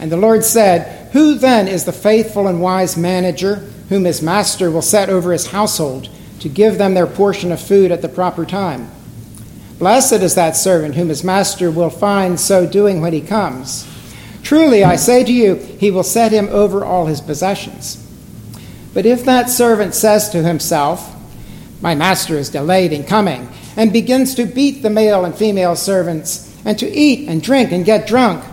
And the Lord said, Who then is the faithful and wise manager whom his master will set over his household to give them their portion of food at the proper time? Blessed is that servant whom his master will find so doing when he comes. Truly, I say to you, he will set him over all his possessions. But if that servant says to himself, My master is delayed in coming, and begins to beat the male and female servants, and to eat and drink and get drunk,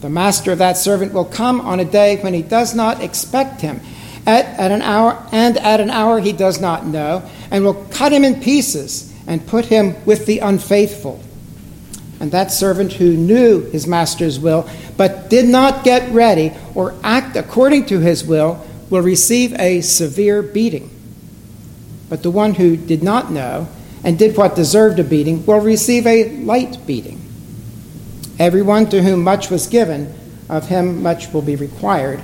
the master of that servant will come on a day when he does not expect him, at, at an hour and at an hour he does not know, and will cut him in pieces and put him with the unfaithful. And that servant who knew his master's will, but did not get ready or act according to his will, will receive a severe beating. But the one who did not know and did what deserved a beating will receive a light beating. Everyone to whom much was given, of him much will be required,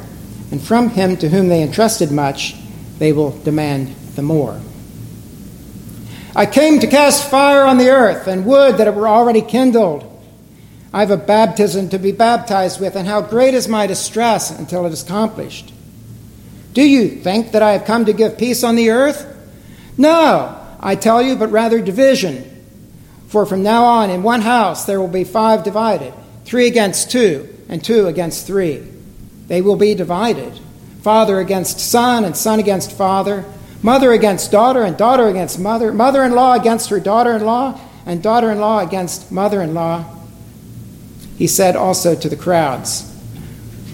and from him to whom they entrusted much, they will demand the more. I came to cast fire on the earth, and would that it were already kindled. I have a baptism to be baptized with, and how great is my distress until it is accomplished. Do you think that I have come to give peace on the earth? No, I tell you, but rather division. For from now on, in one house there will be five divided three against two, and two against three. They will be divided father against son, and son against father mother against daughter, and daughter against mother, mother in law against her daughter in law, and daughter in law against mother in law. He said also to the crowds,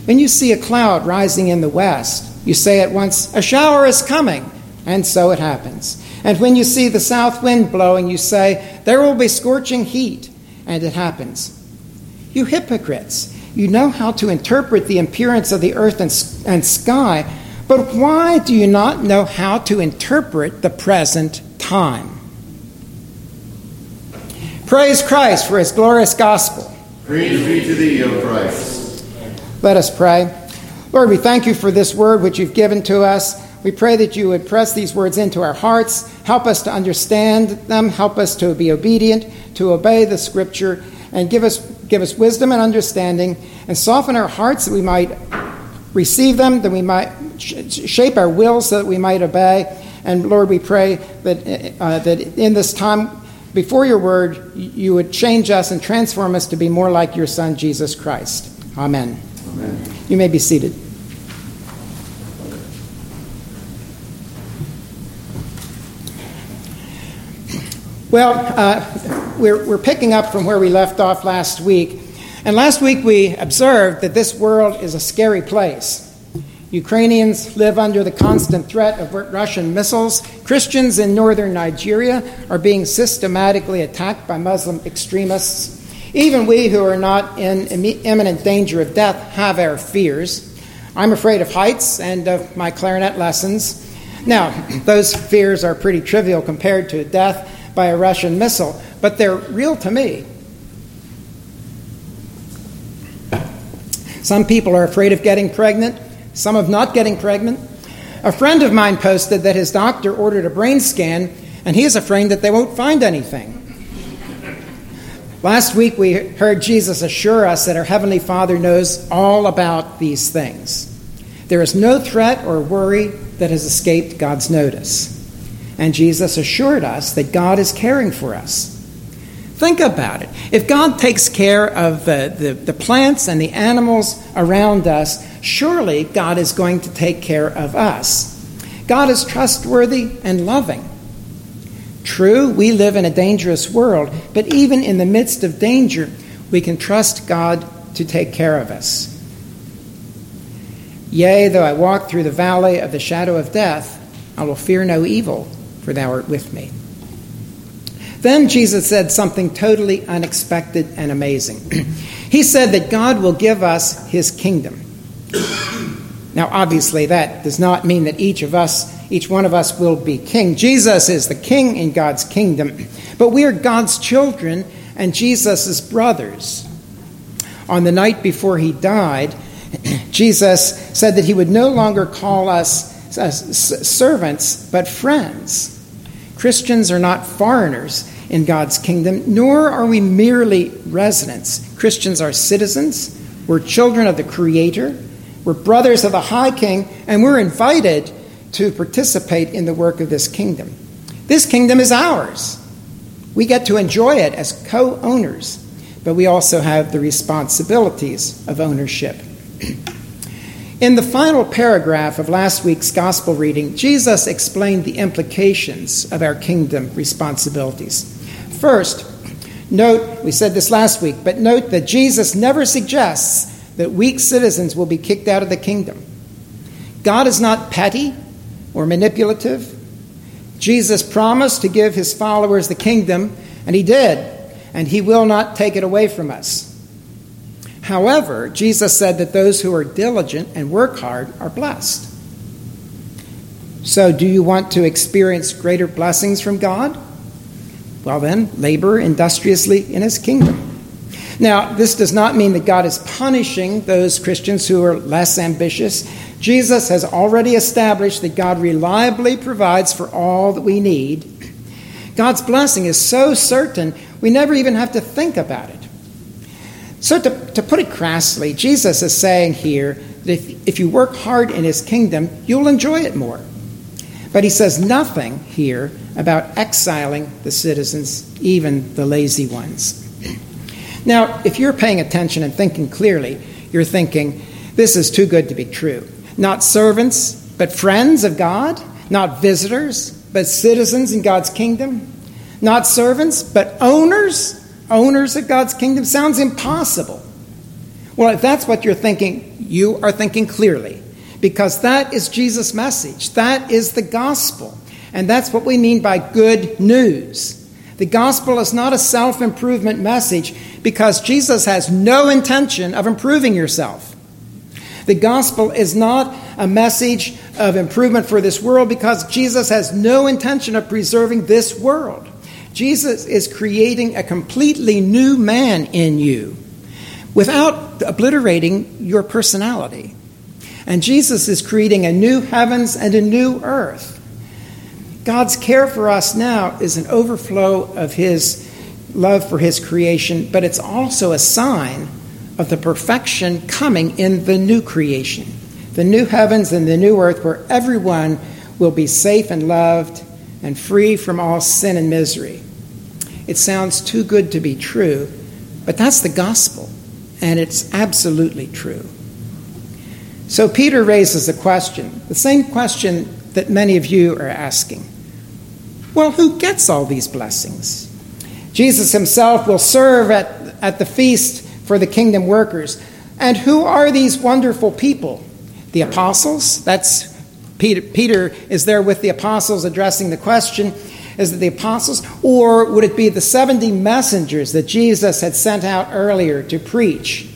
When you see a cloud rising in the west, you say at once, A shower is coming, and so it happens. And when you see the south wind blowing, you say, There will be scorching heat, and it happens. You hypocrites, you know how to interpret the appearance of the earth and, and sky but why do you not know how to interpret the present time? Praise Christ for his glorious gospel. Praise be to thee, O Christ. Let us pray. Lord, we thank you for this word which you've given to us. We pray that you would press these words into our hearts, help us to understand them, help us to be obedient, to obey the scripture, and give us, give us wisdom and understanding, and soften our hearts that we might receive them, that we might shape our will so that we might obey. And Lord, we pray that, uh, that in this time before your word, you would change us and transform us to be more like your Son, Jesus Christ. Amen. Amen. You may be seated. Well, uh, we're, we're picking up from where we left off last week. And last week we observed that this world is a scary place. Ukrainians live under the constant threat of Russian missiles. Christians in northern Nigeria are being systematically attacked by Muslim extremists. Even we who are not in imminent danger of death have our fears. I'm afraid of heights and of my clarinet lessons. Now, those fears are pretty trivial compared to death by a Russian missile, but they're real to me. Some people are afraid of getting pregnant some of not getting pregnant. A friend of mine posted that his doctor ordered a brain scan and he is afraid that they won't find anything. Last week we heard Jesus assure us that our Heavenly Father knows all about these things. There is no threat or worry that has escaped God's notice. And Jesus assured us that God is caring for us. Think about it. If God takes care of the, the, the, plants and the animals around us, surely God is going to take care of us. God is trustworthy and loving. True, we live in a dangerous world, but even in the midst of danger, we can trust God to take care of us. Yea, though I walk through the valley of the shadow of death, I will fear no evil, for thou art with me. Then Jesus said something totally unexpected and amazing. he said that God will give us his kingdom. Now, obviously, that does not mean that each of us, each one of us, will be king. Jesus is the king in God's kingdom, but we are God's children and Jesus' brothers. On the night before he died, Jesus said that he would no longer call us uh, servants, but friends. Christians are not foreigners in God's kingdom, nor are we merely residents. Christians are citizens, We're children of the Creator, we're brothers of the High King, and we're invited to participate in the work of this kingdom. This kingdom is ours. We get to enjoy it as co owners, but we also have the responsibilities of ownership. In the final paragraph of last week's gospel reading, Jesus explained the implications of our kingdom responsibilities. First, note, we said this last week, but note that Jesus never suggests that weak citizens will be kicked out of the kingdom. God is not petty or manipulative. Jesus promised to give his followers the kingdom, and he did, and he will not take it away from us. However, Jesus said that those who are diligent and work hard are blessed. So, do you want to experience greater blessings from God? Well, then, labor industriously in his kingdom. Now, this does not mean that God is punishing those Christians who are less ambitious. Jesus has already established that God reliably provides for all that we need. God's blessing is so certain, we never even have to think about it. So, to, to put it crassly, Jesus is saying here that if, if you work hard in his kingdom, you'll enjoy it more. But he says nothing here about exiling the citizens, even the lazy ones. Now, if you're paying attention and thinking clearly, you're thinking, this is too good to be true. Not servants, but friends of God. Not visitors, but citizens in God's kingdom. Not servants, but owners owners of God's kingdom sounds impossible. Well, if that's what you're thinking, you are thinking clearly, because that is Jesus' message. That is the gospel. And that's what we mean by good news. The gospel is not a self improvement message because Jesus has no intention of improving yourself. The gospel is not a message of improvement for this world because Jesus has no intention of preserving this world. Jesus is creating a completely new man in you without obliterating your personality. And Jesus is creating a new heavens and a new earth. God's care for us now is an overflow of his love for his creation, but it's also a sign of the perfection coming in the new creation, the new heavens and the new earth, where everyone will be safe and loved and free from all sin and misery. It sounds too good to be true, but that's the gospel, and it's absolutely true. So Peter raises a question, the same question that many of you are asking. Well, who gets all these blessings? Jesus himself will serve at, at the feast for the kingdom workers. And who are these wonderful people? The apostles? That's Peter, Peter is there with the apostles addressing the question. Is it the apostles? Or would it be the 70 messengers that Jesus had sent out earlier to preach?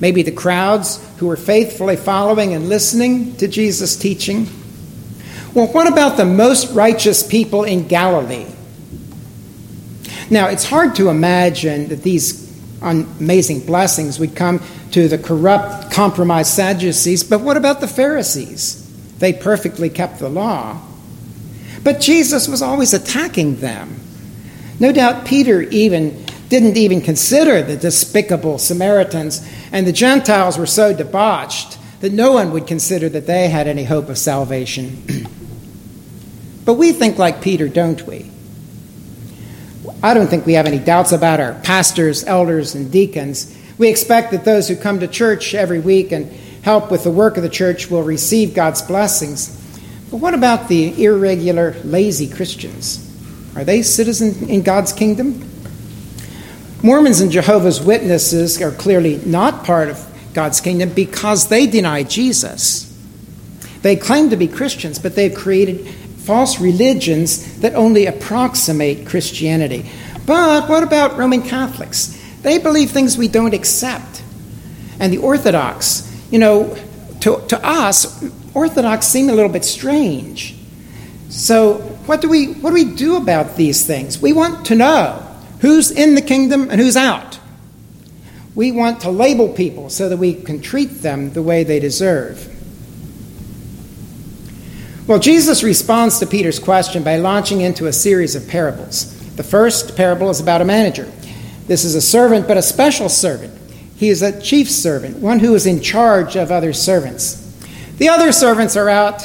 Maybe the crowds who were faithfully following and listening to Jesus' teaching? Well, what about the most righteous people in Galilee? Now, it's hard to imagine that these amazing blessings would come to the corrupt, compromised Sadducees, but what about the Pharisees? They perfectly kept the law. But Jesus was always attacking them. No doubt Peter even didn't even consider the despicable Samaritans, and the Gentiles were so debauched that no one would consider that they had any hope of salvation. but we think like Peter, don't we? I don't think we have any doubts about our pastors, elders, and deacons. We expect that those who come to church every week and help with the work of the church will receive God's blessings. But what about the irregular, lazy Christians? Are they citizens in God's kingdom? Mormons and Jehovah's Witnesses are clearly not part of God's kingdom because they deny Jesus. They claim to be Christians, but they've created false religions that only approximate Christianity. But what about Roman Catholics? They believe things we don't accept. And the Orthodox, you know, to, to us, Orthodox seem a little bit strange. So, what do, we, what do we do about these things? We want to know who's in the kingdom and who's out. We want to label people so that we can treat them the way they deserve. Well, Jesus responds to Peter's question by launching into a series of parables. The first parable is about a manager. This is a servant, but a special servant. He is a chief servant, one who is in charge of other servants. The other servants are out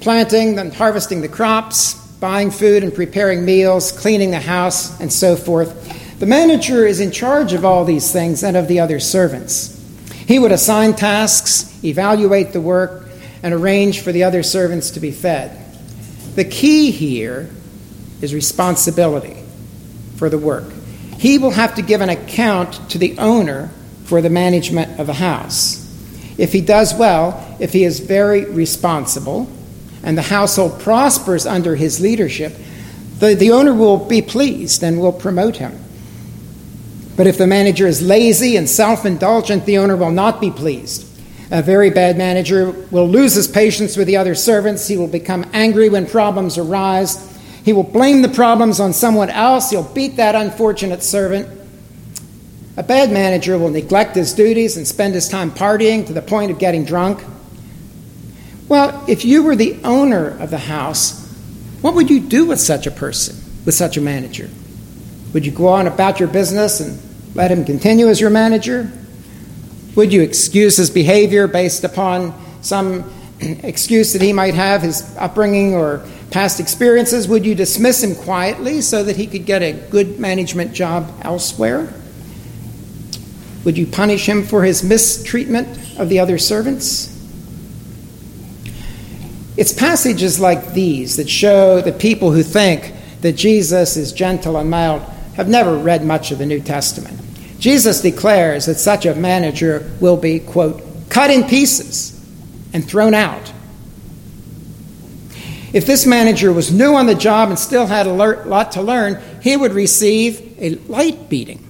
planting and harvesting the crops, buying food and preparing meals, cleaning the house, and so forth. The manager is in charge of all these things and of the other servants. He would assign tasks, evaluate the work, and arrange for the other servants to be fed. The key here is responsibility for the work. He will have to give an account to the owner for the management of the house. If he does well, if he is very responsible, and the household prospers under his leadership, the, the owner will be pleased and will promote him. But if the manager is lazy and self indulgent, the owner will not be pleased. A very bad manager will lose his patience with the other servants. He will become angry when problems arise. He will blame the problems on someone else. He'll beat that unfortunate servant. A bad manager will neglect his duties and spend his time partying to the point of getting drunk. Well, if you were the owner of the house, what would you do with such a person, with such a manager? Would you go on about your business and let him continue as your manager? Would you excuse his behavior based upon some excuse that he might have, his upbringing or past experiences? Would you dismiss him quietly so that he could get a good management job elsewhere? Would you punish him for his mistreatment of the other servants? It's passages like these that show that people who think that Jesus is gentle and mild have never read much of the New Testament. Jesus declares that such a manager will be, quote, cut in pieces and thrown out. If this manager was new on the job and still had a lot to learn, he would receive a light beating.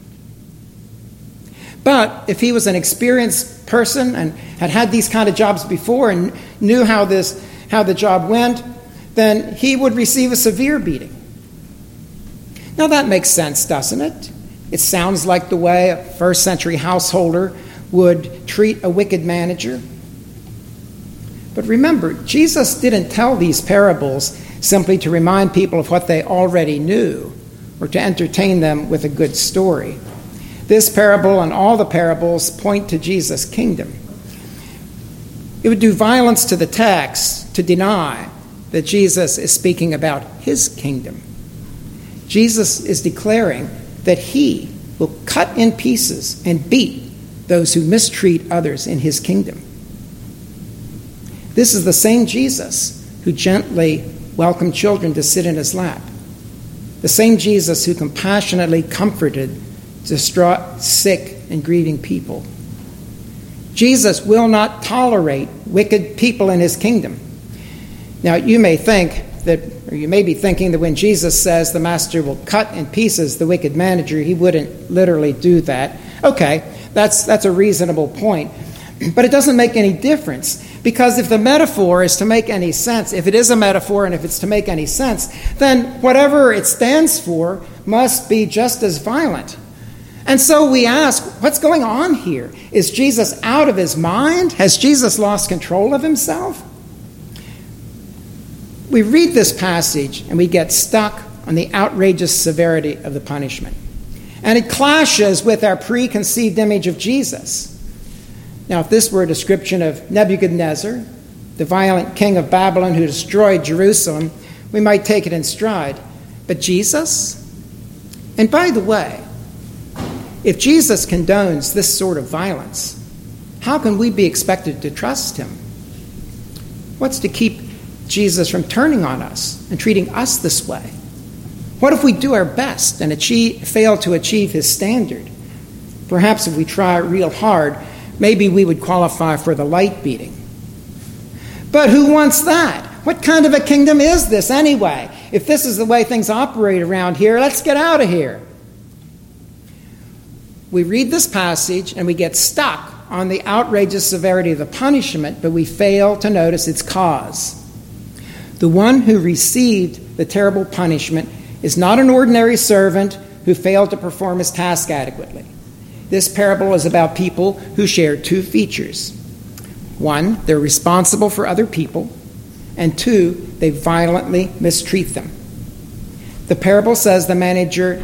But if he was an experienced person and had had these kind of jobs before and knew how this how the job went, then he would receive a severe beating. Now that makes sense, doesn't it? It sounds like the way a first century householder would treat a wicked manager. But remember, Jesus didn't tell these parables simply to remind people of what they already knew or to entertain them with a good story. This parable and all the parables point to Jesus' kingdom. It would do violence to the text to deny that Jesus is speaking about his kingdom. Jesus is declaring that he will cut in pieces and beat those who mistreat others in his kingdom. This is the same Jesus who gently welcomed children to sit in his lap, the same Jesus who compassionately comforted distraught, sick, and grieving people. Jesus will not tolerate wicked people in his kingdom. Now, you may think that, or you may be thinking that when Jesus says the master will cut in pieces the wicked manager, he wouldn't literally do that. Okay, that's, that's a reasonable point. But it doesn't make any difference because if the metaphor is to make any sense, if it is a metaphor and if it's to make any sense, then whatever it stands for must be just as violent. And so we ask, what's going on here? Is Jesus out of his mind? Has Jesus lost control of himself? We read this passage and we get stuck on the outrageous severity of the punishment. And it clashes with our preconceived image of Jesus. Now, if this were a description of Nebuchadnezzar, the violent king of Babylon who destroyed Jerusalem, we might take it in stride. But Jesus? And by the way, if Jesus condones this sort of violence, how can we be expected to trust him? What's to keep Jesus from turning on us and treating us this way? What if we do our best and achieve, fail to achieve his standard? Perhaps if we try real hard, maybe we would qualify for the light beating. But who wants that? What kind of a kingdom is this anyway? If this is the way things operate around here, let's get out of here we read this passage and we get stuck on the outrageous severity of the punishment, but we fail to notice its cause. The one who received the terrible punishment is not an ordinary servant who failed to perform his task adequately. This parable is about people who share two features one, they're responsible for other people, and two, they violently mistreat them. The parable says the manager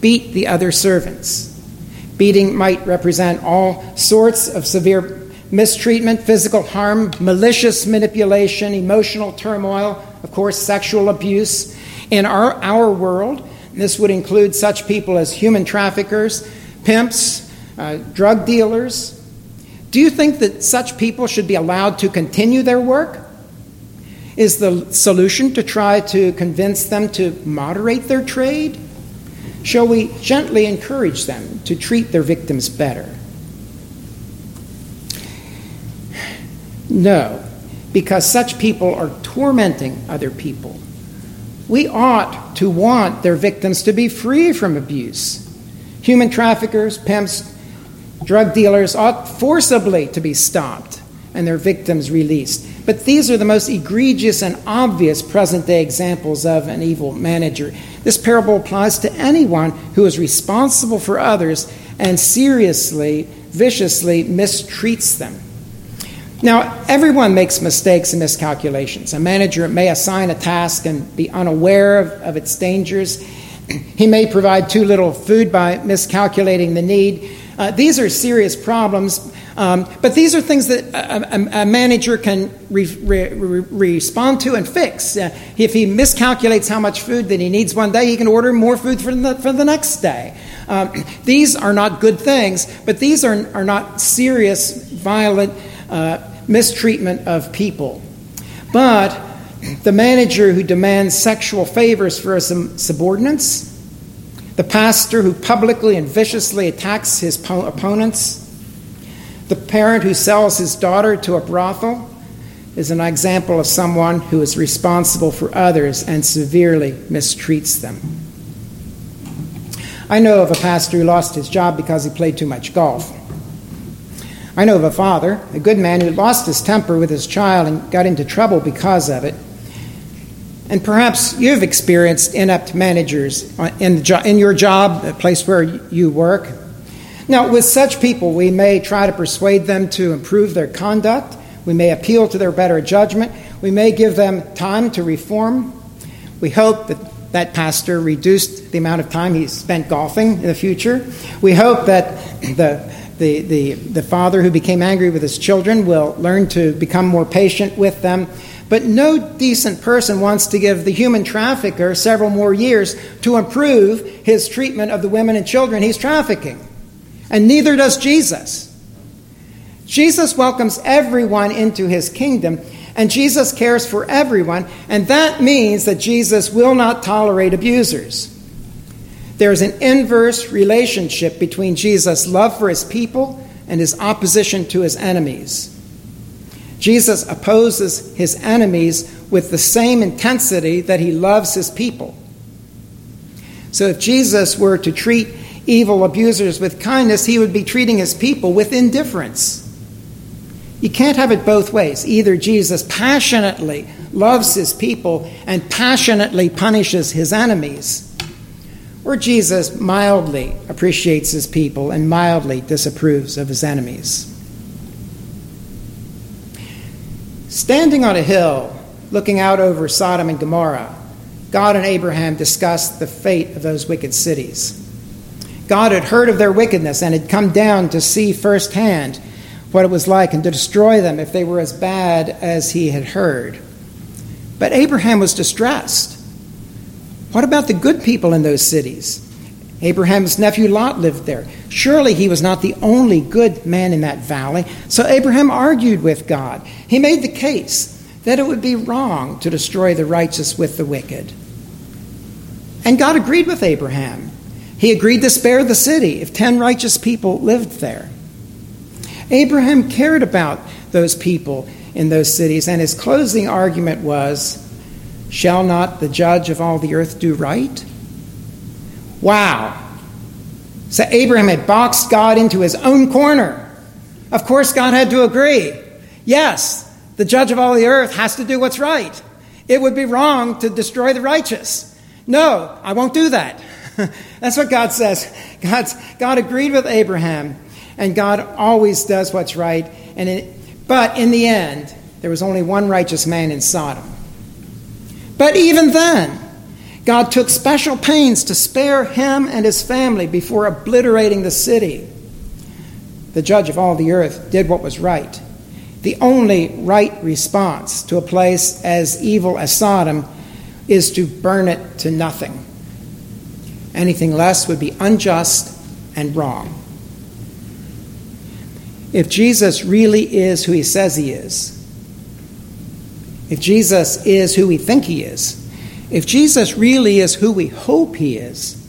beat the other servants. Beating might represent all sorts of severe mistreatment, physical harm, malicious manipulation, emotional turmoil, of course, sexual abuse. In our, our world, this would include such people as human traffickers, pimps, uh, drug dealers. Do you think that such people should be allowed to continue their work? Is the solution to try to convince them to moderate their trade? Shall we gently encourage them to treat their victims better? No, because such people are tormenting other people. We ought to want their victims to be free from abuse. Human traffickers, pimps, drug dealers ought forcibly to be stopped and their victims released. But these are the most egregious and obvious present day examples of an evil manager. This parable applies to anyone who is responsible for others and seriously, viciously mistreats them. Now, everyone makes mistakes and miscalculations. A manager may assign a task and be unaware of, of its dangers. He may provide too little food by miscalculating the need. Uh, these are serious problems, um, but these are things that a, a, a manager can re, re, re, respond to and fix. Uh, if he miscalculates how much food that he needs one day, he can order more food for the, for the next day. Um, these are not good things, but these are, are not serious, violent uh, mistreatment of people. But the manager who demands sexual favors for his subordinates, the pastor who publicly and viciously attacks his opponents, the parent who sells his daughter to a brothel is an example of someone who is responsible for others and severely mistreats them. I know of a pastor who lost his job because he played too much golf. I know of a father, a good man, who lost his temper with his child and got into trouble because of it. And perhaps you've experienced inept managers in, in your job, the place where you work. Now, with such people, we may try to persuade them to improve their conduct. We may appeal to their better judgment. We may give them time to reform. We hope that that pastor reduced the amount of time he spent golfing in the future. We hope that the the, the, the father who became angry with his children will learn to become more patient with them. But no decent person wants to give the human trafficker several more years to improve his treatment of the women and children he's trafficking. And neither does Jesus. Jesus welcomes everyone into his kingdom, and Jesus cares for everyone, and that means that Jesus will not tolerate abusers. There's an inverse relationship between Jesus' love for his people and his opposition to his enemies. Jesus opposes his enemies with the same intensity that he loves his people. So if Jesus were to treat evil abusers with kindness, he would be treating his people with indifference. You can't have it both ways. Either Jesus passionately loves his people and passionately punishes his enemies or Jesus mildly appreciates his people and mildly disapproves of his enemies. Standing on a hill, looking out over Sodom and Gomorrah, God and Abraham discussed the fate of those wicked cities. God had heard of their wickedness and had come down to see firsthand what it was like and to destroy them if they were as bad as he had heard. But Abraham was distressed. What about the good people in those cities? Abraham's nephew Lot lived there. Surely he was not the only good man in that valley. So Abraham argued with God. He made the case that it would be wrong to destroy the righteous with the wicked. And God agreed with Abraham. He agreed to spare the city if 10 righteous people lived there. Abraham cared about those people in those cities, and his closing argument was Shall not the judge of all the earth do right? Wow. So Abraham had boxed God into his own corner. Of course, God had to agree. Yes, the judge of all the earth has to do what's right. It would be wrong to destroy the righteous. No, I won't do that. That's what God says. God's, God agreed with Abraham, and God always does what's right. And it, but in the end, there was only one righteous man in Sodom. But even then, God took special pains to spare him and his family before obliterating the city. the judge of all the earth, did what was right. The only right response to a place as evil as Sodom is to burn it to nothing. Anything less would be unjust and wrong. If Jesus really is who he says he is, if Jesus is who we think he is, if Jesus really is who we hope he is,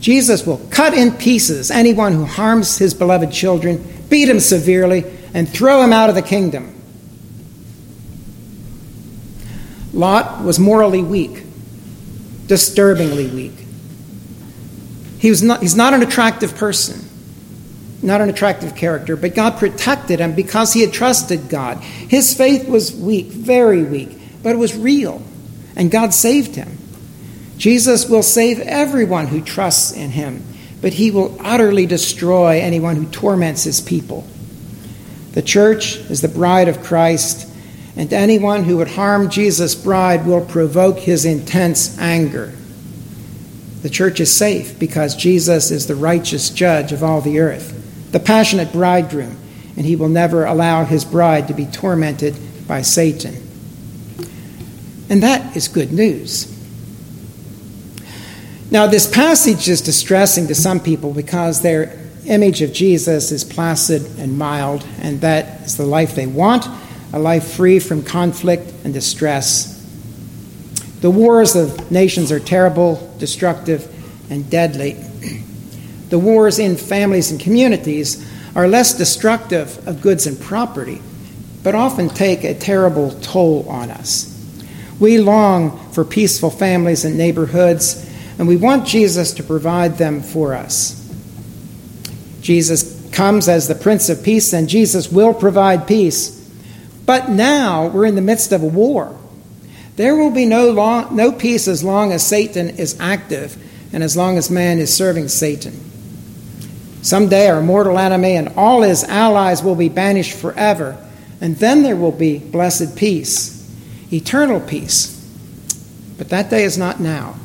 Jesus will cut in pieces anyone who harms his beloved children, beat him severely, and throw him out of the kingdom. Lot was morally weak, disturbingly weak. He was not, he's not an attractive person, not an attractive character, but God protected him because he had trusted God. His faith was weak, very weak, but it was real, and God saved him. Jesus will save everyone who trusts in him, but he will utterly destroy anyone who torments his people. The church is the bride of Christ, and anyone who would harm Jesus' bride will provoke his intense anger. The church is safe because Jesus is the righteous judge of all the earth, the passionate bridegroom, and he will never allow his bride to be tormented by Satan. And that is good news. Now, this passage is distressing to some people because their image of Jesus is placid and mild, and that is the life they want a life free from conflict and distress. The wars of nations are terrible, destructive, and deadly. The wars in families and communities are less destructive of goods and property, but often take a terrible toll on us. We long for peaceful families and neighborhoods, and we want Jesus to provide them for us. Jesus comes as the Prince of Peace, and Jesus will provide peace. But now we're in the midst of a war. There will be no, long, no peace as long as Satan is active and as long as man is serving Satan. Someday our mortal enemy and all his allies will be banished forever, and then there will be blessed peace, eternal peace. But that day is not now.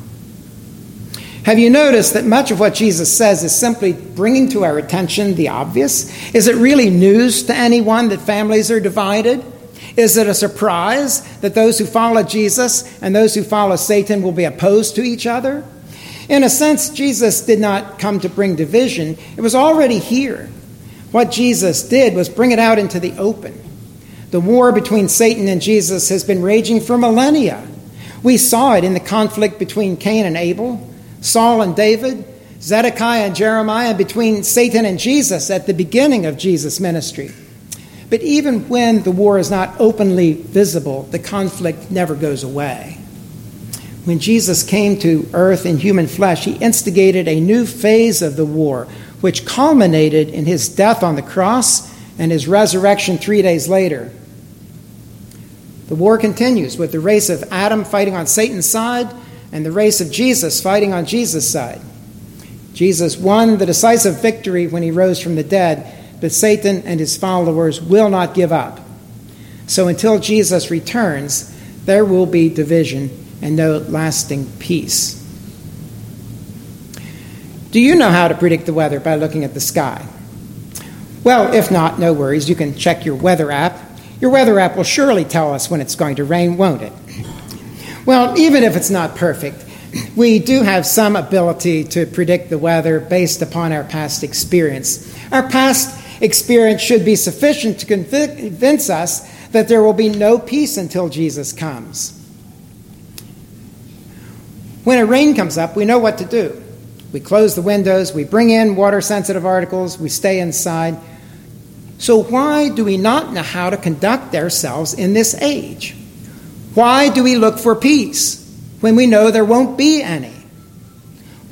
Have you noticed that much of what Jesus says is simply bringing to our attention the obvious? Is it really news to anyone that families are divided? Is it a surprise that those who follow Jesus and those who follow Satan will be opposed to each other? In a sense, Jesus did not come to bring division, it was already here. What Jesus did was bring it out into the open. The war between Satan and Jesus has been raging for millennia. We saw it in the conflict between Cain and Abel. Saul and David, Zedekiah and Jeremiah, between Satan and Jesus at the beginning of Jesus' ministry. But even when the war is not openly visible, the conflict never goes away. When Jesus came to earth in human flesh, he instigated a new phase of the war, which culminated in his death on the cross and his resurrection three days later. The war continues with the race of Adam fighting on Satan's side and the race of Jesus fighting on Jesus' side. Jesus won the decisive victory when he rose from the dead, but Satan and his followers will not give up. So until Jesus returns, there will be division and no lasting peace. Do you know how to predict the weather by looking at the sky? Well, if not, no worries. You can check your weather app. Your weather app will surely tell us when it's going to rain, won't it? Well, even if it's not perfect, we do have some ability to predict the weather based upon our past experience. Our past experience should be sufficient to convince us that there will be no peace until Jesus comes. When a rain comes up, we know what to do. We close the windows, we bring in water sensitive articles, we stay inside. So, why do we not know how to conduct ourselves in this age? Why do we look for peace when we know there won't be any?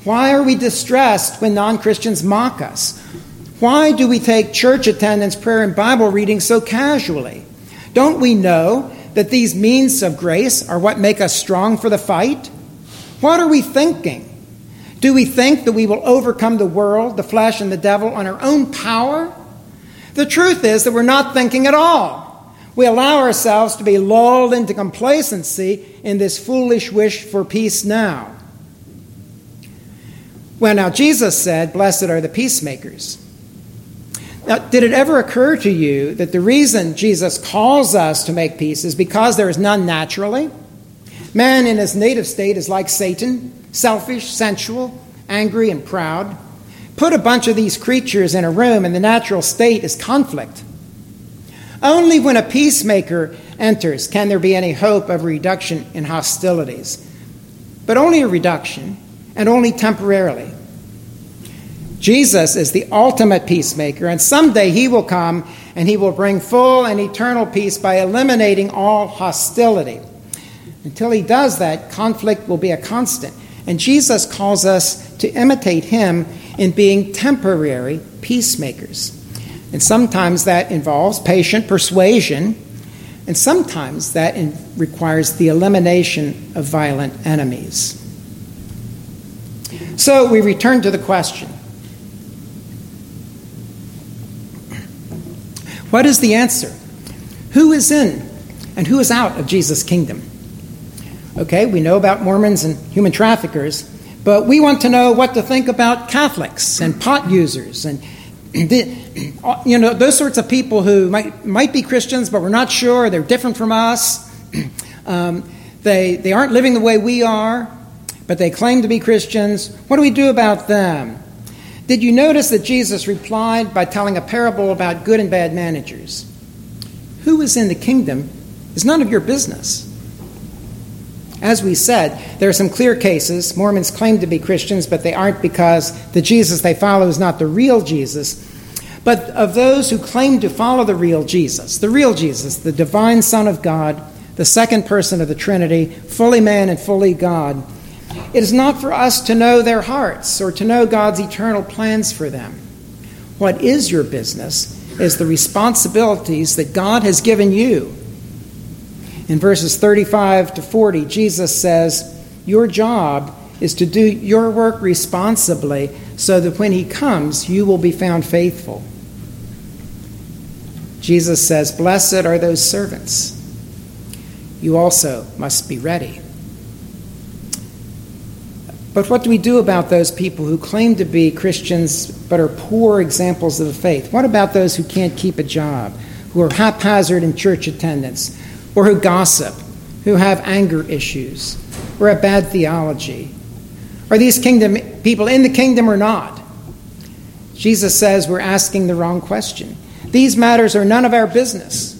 Why are we distressed when non Christians mock us? Why do we take church attendance, prayer, and Bible reading so casually? Don't we know that these means of grace are what make us strong for the fight? What are we thinking? Do we think that we will overcome the world, the flesh, and the devil on our own power? The truth is that we're not thinking at all. We allow ourselves to be lulled into complacency in this foolish wish for peace now. Well, now Jesus said, Blessed are the peacemakers. Now, did it ever occur to you that the reason Jesus calls us to make peace is because there is none naturally? Man in his native state is like Satan, selfish, sensual, angry, and proud. Put a bunch of these creatures in a room, and the natural state is conflict. Only when a peacemaker enters can there be any hope of a reduction in hostilities. But only a reduction, and only temporarily. Jesus is the ultimate peacemaker, and someday he will come and he will bring full and eternal peace by eliminating all hostility. Until he does that, conflict will be a constant. And Jesus calls us to imitate him in being temporary peacemakers. And sometimes that involves patient persuasion, and sometimes that in, requires the elimination of violent enemies. So we return to the question What is the answer? Who is in and who is out of Jesus' kingdom? Okay, we know about Mormons and human traffickers, but we want to know what to think about Catholics and pot users and you know those sorts of people who might might be Christians, but we're not sure. They're different from us. Um, they they aren't living the way we are, but they claim to be Christians. What do we do about them? Did you notice that Jesus replied by telling a parable about good and bad managers? Who is in the kingdom is none of your business. As we said, there are some clear cases. Mormons claim to be Christians, but they aren't because the Jesus they follow is not the real Jesus. But of those who claim to follow the real Jesus, the real Jesus, the divine Son of God, the second person of the Trinity, fully man and fully God, it is not for us to know their hearts or to know God's eternal plans for them. What is your business is the responsibilities that God has given you in verses 35 to 40, Jesus says, Your job is to do your work responsibly so that when he comes, you will be found faithful. Jesus says, Blessed are those servants. You also must be ready. But what do we do about those people who claim to be Christians but are poor examples of the faith? What about those who can't keep a job, who are haphazard in church attendance, or who gossip, who have anger issues, or have bad theology? Are these kingdom people in the kingdom or not? Jesus says we're asking the wrong question. These matters are none of our business.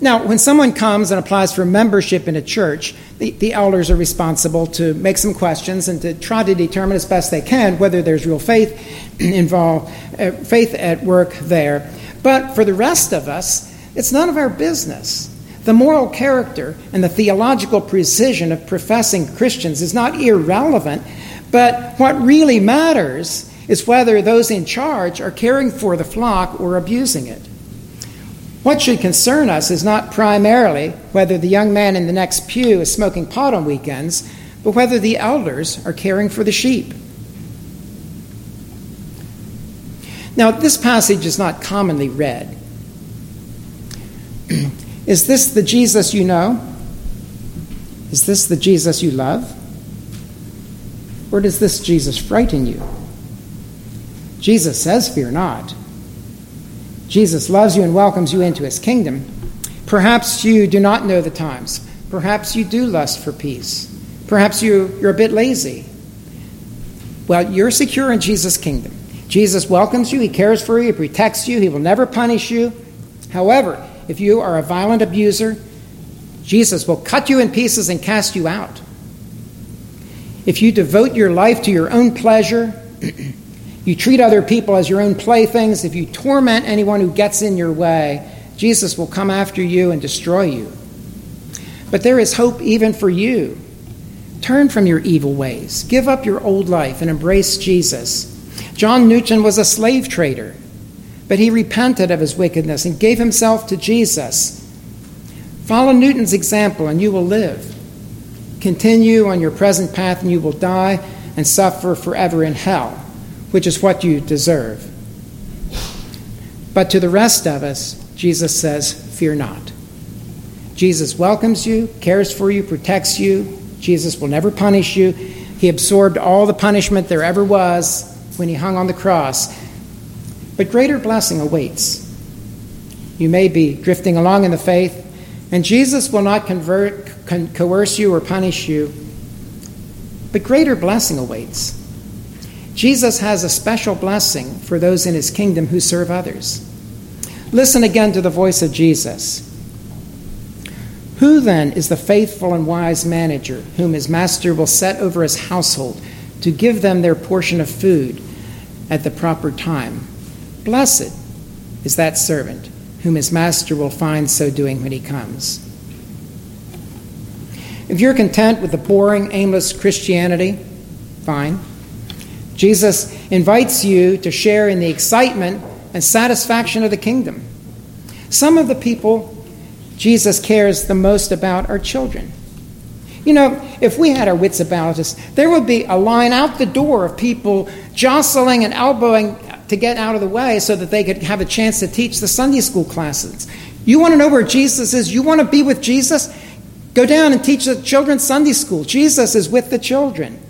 Now, when someone comes and applies for membership in a church, the, the elders are responsible to make some questions and to try to determine as best they can whether there's real faith involved, uh, faith at work there. But for the rest of us, it's none of our business. The moral character and the theological precision of professing Christians is not irrelevant, but what really matters is whether those in charge are caring for the flock or abusing it. What should concern us is not primarily whether the young man in the next pew is smoking pot on weekends, but whether the elders are caring for the sheep. Now, this passage is not commonly read. Is this the Jesus you know? Is this the Jesus you love? Or does this Jesus frighten you? Jesus says, Fear not. Jesus loves you and welcomes you into his kingdom. Perhaps you do not know the times. Perhaps you do lust for peace. Perhaps you, you're a bit lazy. Well, you're secure in Jesus' kingdom. Jesus welcomes you, he cares for you, he protects you, he will never punish you. However, if you are a violent abuser, Jesus will cut you in pieces and cast you out. If you devote your life to your own pleasure, you treat other people as your own playthings, if you torment anyone who gets in your way, Jesus will come after you and destroy you. But there is hope even for you. Turn from your evil ways, give up your old life, and embrace Jesus. John Newton was a slave trader. But he repented of his wickedness and gave himself to Jesus. Follow Newton's example and you will live. Continue on your present path and you will die and suffer forever in hell, which is what you deserve. But to the rest of us, Jesus says, Fear not. Jesus welcomes you, cares for you, protects you. Jesus will never punish you. He absorbed all the punishment there ever was when he hung on the cross but greater blessing awaits. You may be drifting along in the faith, and Jesus will not convert, con- coerce you or punish you, but greater blessing awaits. Jesus has a special blessing for those in his kingdom who serve others. Listen again to the voice of Jesus. Who then is the faithful and wise manager whom his master will set over his household to give them their portion of food at the proper time? Blessed is that servant whom his master will find so doing when he comes. If you're content with the boring, aimless Christianity, fine. Jesus invites you to share in the excitement and satisfaction of the kingdom. Some of the people Jesus cares the most about are children. You know, if we had our wits about us, there would be a line out the door of people jostling and elbowing to get out of the way so that they could have a chance to teach the Sunday school classes. You want to know where Jesus is? You want to be with Jesus? Go down and teach the children Sunday school. Jesus is with the children.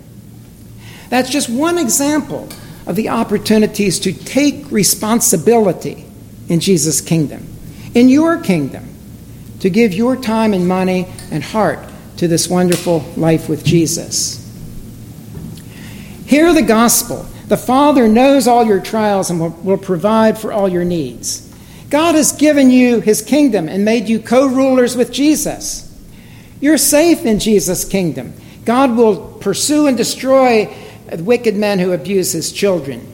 That's just one example of the opportunities to take responsibility in Jesus' kingdom, in your kingdom, to give your time and money and heart to this wonderful life with Jesus. Hear the gospel. The Father knows all your trials and will, will provide for all your needs. God has given you his kingdom and made you co rulers with Jesus. You're safe in Jesus' kingdom. God will pursue and destroy wicked men who abuse his children.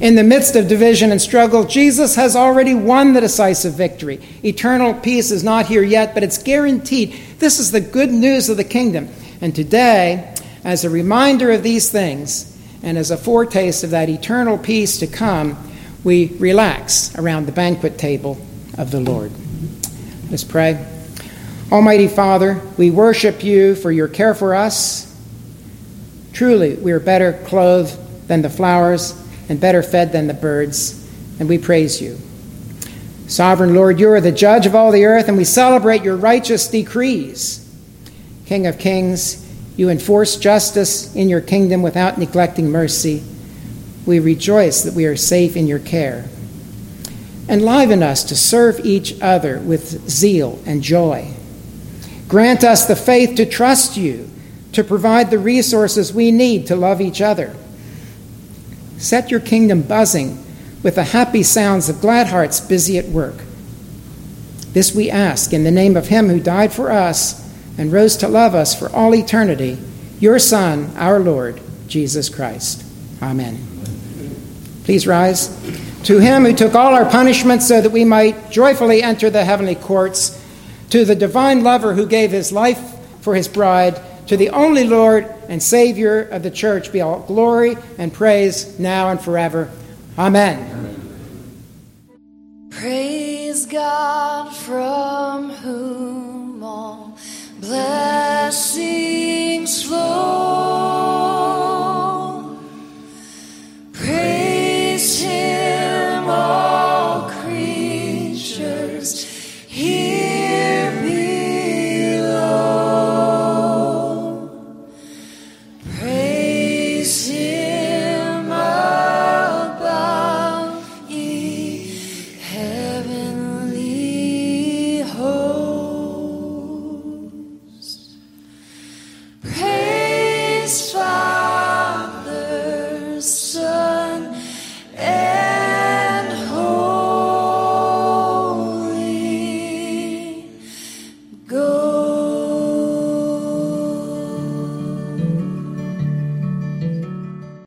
In the midst of division and struggle, Jesus has already won the decisive victory. Eternal peace is not here yet, but it's guaranteed. This is the good news of the kingdom. And today, as a reminder of these things, and as a foretaste of that eternal peace to come, we relax around the banquet table of the Lord. Let's pray. Almighty Father, we worship you for your care for us. Truly, we are better clothed than the flowers and better fed than the birds, and we praise you. Sovereign Lord, you are the judge of all the earth, and we celebrate your righteous decrees. King of kings, you enforce justice in your kingdom without neglecting mercy. We rejoice that we are safe in your care. Enliven us to serve each other with zeal and joy. Grant us the faith to trust you, to provide the resources we need to love each other. Set your kingdom buzzing with the happy sounds of glad hearts busy at work. This we ask in the name of Him who died for us and rose to love us for all eternity, your Son, our Lord, Jesus Christ. Amen. Please rise. To Him who took all our punishment so that we might joyfully enter the heavenly courts, to the divine lover who gave His life for His bride, to the only Lord and Savior of the church be all glory and praise now and forever. Amen. Praise God from whom all blessings